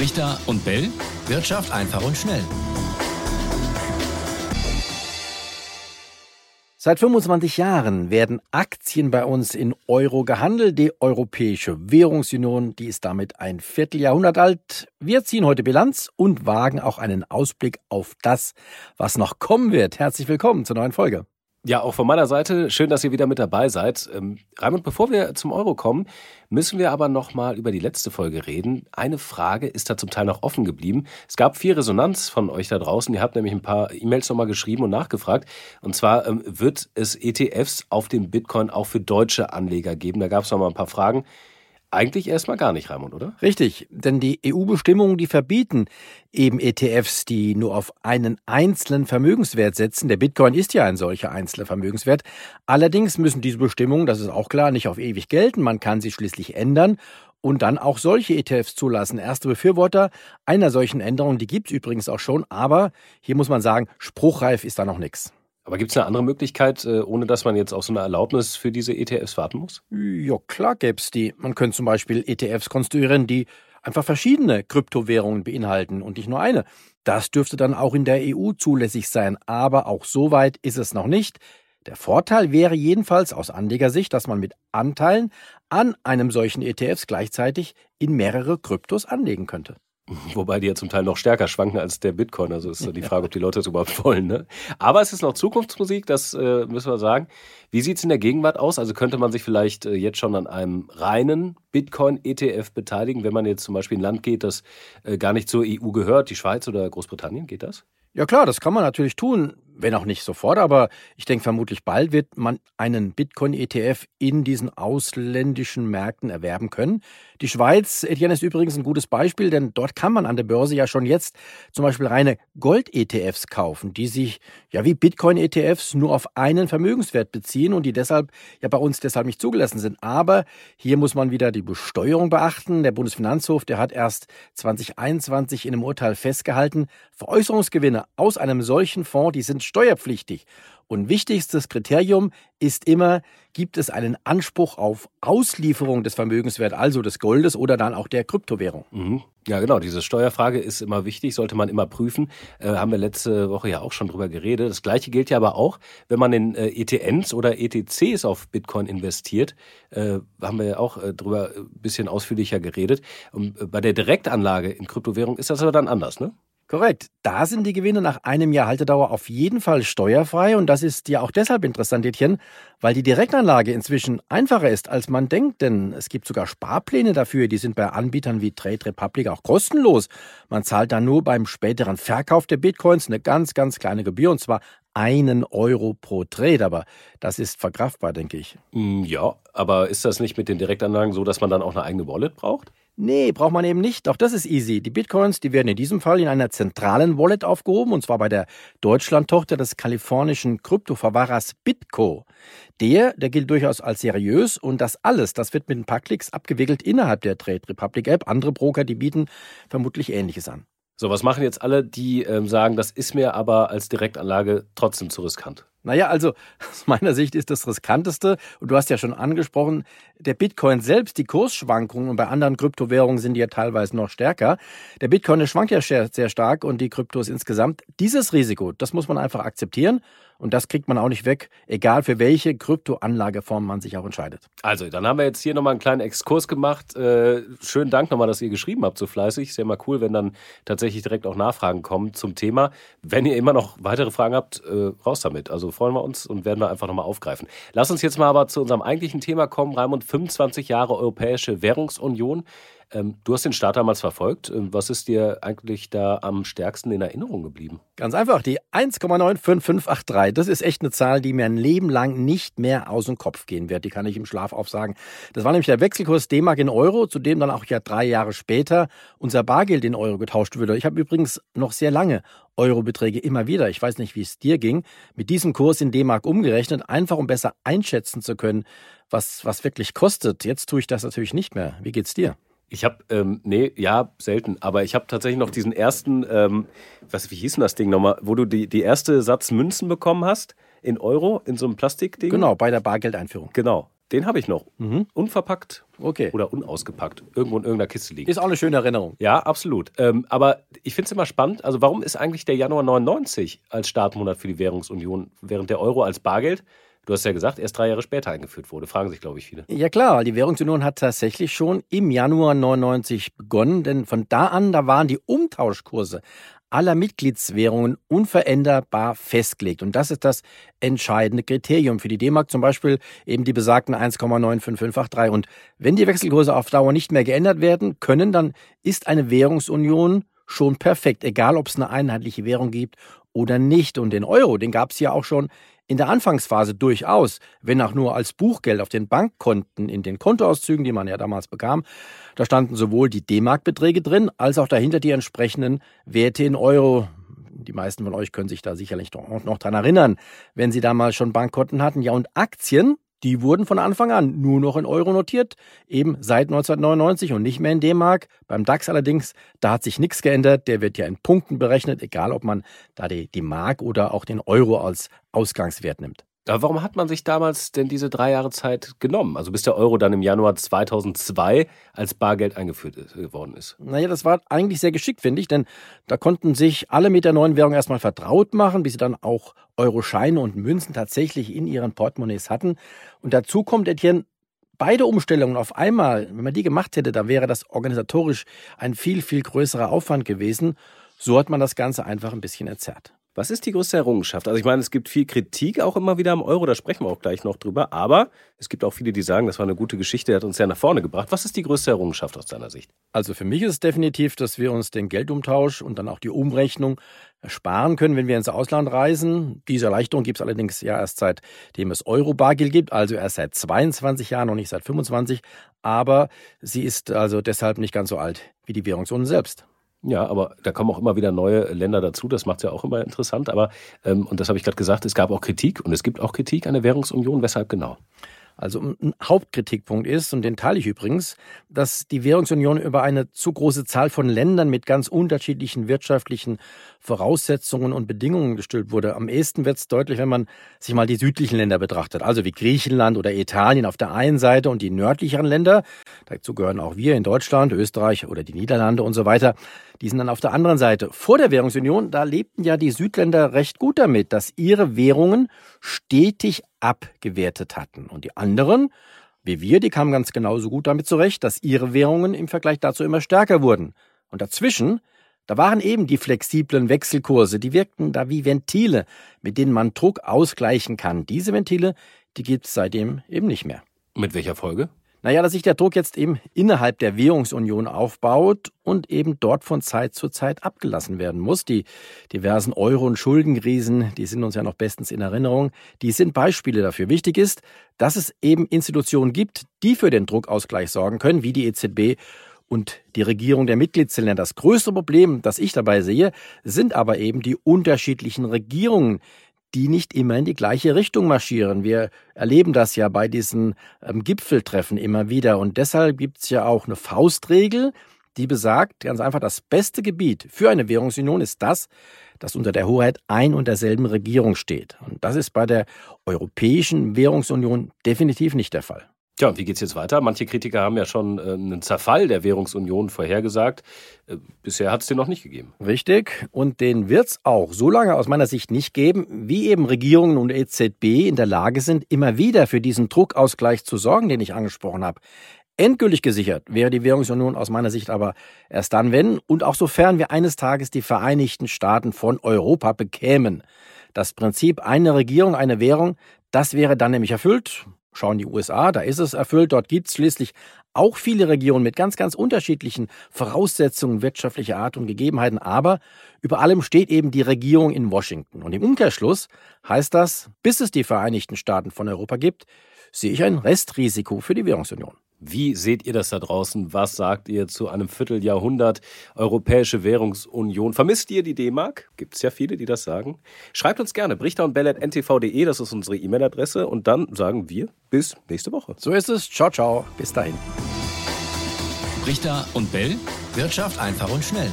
Richter und Bell. Wirtschaft einfach und schnell. Seit 25 Jahren werden Aktien bei uns in Euro gehandelt. Die Europäische Währungsunion, die ist damit ein Vierteljahrhundert alt. Wir ziehen heute Bilanz und wagen auch einen Ausblick auf das, was noch kommen wird. Herzlich willkommen zur neuen Folge. Ja, auch von meiner Seite schön, dass ihr wieder mit dabei seid. Ähm, Raimund, bevor wir zum Euro kommen, müssen wir aber noch mal über die letzte Folge reden. Eine Frage ist da zum Teil noch offen geblieben. Es gab viel Resonanz von euch da draußen. Ihr habt nämlich ein paar E-Mails noch mal geschrieben und nachgefragt. Und zwar ähm, wird es ETFs auf dem Bitcoin auch für deutsche Anleger geben. Da gab es noch mal ein paar Fragen. Eigentlich erstmal gar nicht, Raimund, oder? Richtig, denn die EU-Bestimmungen, die verbieten eben ETFs, die nur auf einen einzelnen Vermögenswert setzen. Der Bitcoin ist ja ein solcher einzelner Vermögenswert. Allerdings müssen diese Bestimmungen, das ist auch klar, nicht auf ewig gelten. Man kann sie schließlich ändern und dann auch solche ETFs zulassen. Erste Befürworter einer solchen Änderung, die gibt's übrigens auch schon, aber hier muss man sagen, spruchreif ist da noch nichts. Aber gibt es eine andere Möglichkeit, äh, ohne dass man jetzt auf so eine Erlaubnis für diese ETFs warten muss? Ja, klar gäbe es die. Man könnte zum Beispiel ETFs konstruieren, die einfach verschiedene Kryptowährungen beinhalten und nicht nur eine. Das dürfte dann auch in der EU zulässig sein, aber auch so weit ist es noch nicht. Der Vorteil wäre jedenfalls aus Anlegersicht, dass man mit Anteilen an einem solchen ETFs gleichzeitig in mehrere Kryptos anlegen könnte. Wobei die ja zum Teil noch stärker schwanken als der Bitcoin. Also ist die Frage, ob die Leute das überhaupt wollen. Ne? Aber es ist noch Zukunftsmusik, das äh, müssen wir sagen. Wie sieht es in der Gegenwart aus? Also könnte man sich vielleicht äh, jetzt schon an einem reinen Bitcoin-ETF beteiligen, wenn man jetzt zum Beispiel in ein Land geht, das äh, gar nicht zur EU gehört, die Schweiz oder Großbritannien? Geht das? Ja klar, das kann man natürlich tun wenn auch nicht sofort, aber ich denke vermutlich bald wird man einen Bitcoin-ETF in diesen ausländischen Märkten erwerben können. Die Schweiz, Etienne, ist übrigens ein gutes Beispiel, denn dort kann man an der Börse ja schon jetzt zum Beispiel reine Gold-ETFs kaufen, die sich ja wie Bitcoin-ETFs nur auf einen Vermögenswert beziehen und die deshalb ja bei uns deshalb nicht zugelassen sind. Aber hier muss man wieder die Besteuerung beachten. Der Bundesfinanzhof, der hat erst 2021 in einem Urteil festgehalten, Veräußerungsgewinne aus einem solchen Fonds, die sind steuerpflichtig. Und wichtigstes Kriterium ist immer, gibt es einen Anspruch auf Auslieferung des Vermögenswerts, also des Goldes oder dann auch der Kryptowährung. Mhm. Ja, genau. Diese Steuerfrage ist immer wichtig, sollte man immer prüfen. Äh, haben wir letzte Woche ja auch schon drüber geredet. Das Gleiche gilt ja aber auch, wenn man in äh, ETNs oder ETCs auf Bitcoin investiert. Äh, haben wir ja auch äh, drüber ein bisschen ausführlicher geredet. Und äh, bei der Direktanlage in Kryptowährung ist das aber dann anders, ne? Korrekt. Da sind die Gewinne nach einem Jahr Haltedauer auf jeden Fall steuerfrei und das ist ja auch deshalb interessant, Etienne, weil die Direktanlage inzwischen einfacher ist, als man denkt, denn es gibt sogar Sparpläne dafür, die sind bei Anbietern wie Trade Republic auch kostenlos. Man zahlt dann nur beim späteren Verkauf der Bitcoins eine ganz, ganz kleine Gebühr und zwar einen Euro pro Trade, aber das ist verkraftbar, denke ich. Mm, ja, aber ist das nicht mit den Direktanlagen so, dass man dann auch eine eigene Wallet braucht? Nee, braucht man eben nicht. Doch das ist easy. Die Bitcoins, die werden in diesem Fall in einer zentralen Wallet aufgehoben, und zwar bei der Deutschlandtochter des kalifornischen Kryptoverwahrers Bitco. Der, der gilt durchaus als seriös und das alles, das wird mit ein paar Klicks abgewickelt innerhalb der Trade Republic App. Andere Broker, die bieten vermutlich Ähnliches an. So, was machen jetzt alle, die ähm, sagen, das ist mir aber als Direktanlage trotzdem zu riskant? Naja, also aus meiner Sicht ist das riskanteste, und du hast ja schon angesprochen, der Bitcoin selbst, die Kursschwankungen und bei anderen Kryptowährungen sind die ja teilweise noch stärker. Der Bitcoin, schwankt ja sehr, sehr stark und die Kryptos insgesamt. Dieses Risiko, das muss man einfach akzeptieren und das kriegt man auch nicht weg, egal für welche Kryptoanlageform man sich auch entscheidet. Also, dann haben wir jetzt hier nochmal einen kleinen Exkurs gemacht. Äh, schönen Dank nochmal, dass ihr geschrieben habt so fleißig. Ist ja mal cool, wenn dann tatsächlich direkt auch Nachfragen kommen zum Thema. Wenn ihr immer noch weitere Fragen habt, äh, raus damit. Also freuen wir uns und werden wir einfach nochmal aufgreifen. Lass uns jetzt mal aber zu unserem eigentlichen Thema kommen. Raimund, 25 Jahre Europäische Währungsunion. Ähm, du hast den Start damals verfolgt. Ähm, was ist dir eigentlich da am stärksten in Erinnerung geblieben? Ganz einfach, die 1,95583. Das ist echt eine Zahl, die mir ein Leben lang nicht mehr aus dem Kopf gehen wird. Die kann ich im Schlaf aufsagen. Das war nämlich der Wechselkurs D-Mark in Euro, zu dem dann auch ja drei Jahre später unser Bargeld in Euro getauscht würde. Ich habe übrigens noch sehr lange Eurobeträge immer wieder. Ich weiß nicht, wie es dir ging. Mit diesem Kurs in D-Mark umgerechnet, einfach um besser einschätzen zu können, was, was wirklich kostet. Jetzt tue ich das natürlich nicht mehr. Wie geht's dir? Ich habe, ähm, nee, ja, selten, aber ich habe tatsächlich noch diesen ersten, ähm, was, wie hieß denn das Ding nochmal, wo du die, die erste Satz Münzen bekommen hast in Euro, in so einem Plastikding? Genau, bei der Bargeldeinführung. Genau. Den habe ich noch. Mhm. Unverpackt Okay. oder unausgepackt. Irgendwo in irgendeiner Kiste liegen. Ist auch eine schöne Erinnerung. Ja, absolut. Ähm, aber ich finde es immer spannend. Also, warum ist eigentlich der Januar 99 als Startmonat für die Währungsunion, während der Euro als Bargeld, du hast ja gesagt, erst drei Jahre später eingeführt wurde? Fragen sich, glaube ich, viele. Ja klar, die Währungsunion hat tatsächlich schon im Januar 99 begonnen, denn von da an, da waren die Umtauschkurse aller Mitgliedswährungen unveränderbar festgelegt. Und das ist das entscheidende Kriterium für die D-Mark, zum Beispiel eben die besagten 1,95583. Und wenn die Wechselkurse auf Dauer nicht mehr geändert werden können, dann ist eine Währungsunion schon perfekt, egal ob es eine einheitliche Währung gibt oder nicht. Und den Euro, den gab es ja auch schon in der Anfangsphase durchaus, wenn auch nur als Buchgeld auf den Bankkonten in den Kontoauszügen, die man ja damals bekam, da standen sowohl die D-Mark-Beträge drin, als auch dahinter die entsprechenden Werte in Euro. Die meisten von euch können sich da sicherlich noch, dran erinnern, wenn sie damals schon Bankkonten hatten. Ja, und Aktien, die wurden von Anfang an nur noch in Euro notiert, eben seit 1999 und nicht mehr in D-Mark. Beim DAX allerdings, da hat sich nichts geändert. Der wird ja in Punkten berechnet, egal ob man da die, die Mark oder auch den Euro als Ausgangswert nimmt. Aber warum hat man sich damals denn diese drei Jahre Zeit genommen? Also bis der Euro dann im Januar 2002 als Bargeld eingeführt ist, äh, worden ist. Naja, das war eigentlich sehr geschickt, finde ich, denn da konnten sich alle mit der neuen Währung erstmal vertraut machen, bis sie dann auch Euroscheine und Münzen tatsächlich in ihren Portemonnaies hatten. Und dazu kommt, Etienne, beide Umstellungen auf einmal, wenn man die gemacht hätte, dann wäre das organisatorisch ein viel, viel größerer Aufwand gewesen. So hat man das Ganze einfach ein bisschen erzerrt. Was ist die größte Errungenschaft? Also ich meine, es gibt viel Kritik auch immer wieder am Euro, da sprechen wir auch gleich noch drüber, aber es gibt auch viele, die sagen, das war eine gute Geschichte, der hat uns ja nach vorne gebracht. Was ist die größte Errungenschaft aus deiner Sicht? Also für mich ist es definitiv, dass wir uns den Geldumtausch und dann auch die Umrechnung sparen können, wenn wir ins Ausland reisen. Diese Erleichterung gibt es allerdings ja erst seitdem es Euro-Bargeld gibt, also erst seit 22 Jahren, noch nicht seit 25. Aber sie ist also deshalb nicht ganz so alt wie die Währungsunion selbst. Ja, aber da kommen auch immer wieder neue Länder dazu. Das macht es ja auch immer interessant. Aber, ähm, und das habe ich gerade gesagt, es gab auch Kritik und es gibt auch Kritik an der Währungsunion. Weshalb genau? Also ein Hauptkritikpunkt ist, und den teile ich übrigens, dass die Währungsunion über eine zu große Zahl von Ländern mit ganz unterschiedlichen wirtschaftlichen Voraussetzungen und Bedingungen gestülpt wurde. Am ehesten wird es deutlich, wenn man sich mal die südlichen Länder betrachtet, also wie Griechenland oder Italien auf der einen Seite und die nördlicheren Länder, dazu gehören auch wir in Deutschland, Österreich oder die Niederlande und so weiter, die sind dann auf der anderen Seite. Vor der Währungsunion, da lebten ja die Südländer recht gut damit, dass ihre Währungen stetig abgewertet hatten. Und die anderen, wie wir, die kamen ganz genauso gut damit zurecht, dass ihre Währungen im Vergleich dazu immer stärker wurden. Und dazwischen, da waren eben die flexiblen Wechselkurse, die wirkten da wie Ventile, mit denen man Druck ausgleichen kann. Diese Ventile, die gibt es seitdem eben nicht mehr. Mit welcher Folge? Naja, dass sich der Druck jetzt eben innerhalb der Währungsunion aufbaut und eben dort von Zeit zu Zeit abgelassen werden muss. Die diversen Euro- und Schuldenkrisen, die sind uns ja noch bestens in Erinnerung, die sind Beispiele dafür. Wichtig ist, dass es eben Institutionen gibt, die für den Druckausgleich sorgen können, wie die EZB und die Regierung der Mitgliedsländer. Das größte Problem, das ich dabei sehe, sind aber eben die unterschiedlichen Regierungen, die nicht immer in die gleiche Richtung marschieren. Wir erleben das ja bei diesen ähm, Gipfeltreffen immer wieder. Und deshalb gibt es ja auch eine Faustregel, die besagt, ganz einfach, das beste Gebiet für eine Währungsunion ist das, das unter der Hoheit ein und derselben Regierung steht. Und das ist bei der Europäischen Währungsunion definitiv nicht der Fall. Tja, und wie geht's jetzt weiter? Manche Kritiker haben ja schon äh, einen Zerfall der Währungsunion vorhergesagt. Äh, bisher hat es den noch nicht gegeben. Richtig. Und den wird's auch so lange aus meiner Sicht nicht geben, wie eben Regierungen und EZB in der Lage sind, immer wieder für diesen Druckausgleich zu sorgen, den ich angesprochen habe. Endgültig gesichert wäre die Währungsunion aus meiner Sicht aber erst dann, wenn und auch sofern wir eines Tages die Vereinigten Staaten von Europa bekämen. Das Prinzip eine Regierung, eine Währung, das wäre dann nämlich erfüllt. Schauen die USA, da ist es erfüllt. Dort gibt es schließlich auch viele Regionen mit ganz, ganz unterschiedlichen Voraussetzungen wirtschaftlicher Art und Gegebenheiten. Aber über allem steht eben die Regierung in Washington. Und im Umkehrschluss heißt das, bis es die Vereinigten Staaten von Europa gibt, sehe ich ein Restrisiko für die Währungsunion. Wie seht ihr das da draußen? Was sagt ihr zu einem Vierteljahrhundert Europäische Währungsunion? Vermisst ihr die D-Mark? Gibt es ja viele, die das sagen. Schreibt uns gerne brichter und ntv.de, das ist unsere E-Mail-Adresse. Und dann sagen wir bis nächste Woche. So ist es. Ciao, ciao. Bis dahin. Richter und Bell. Wirtschaft einfach und schnell.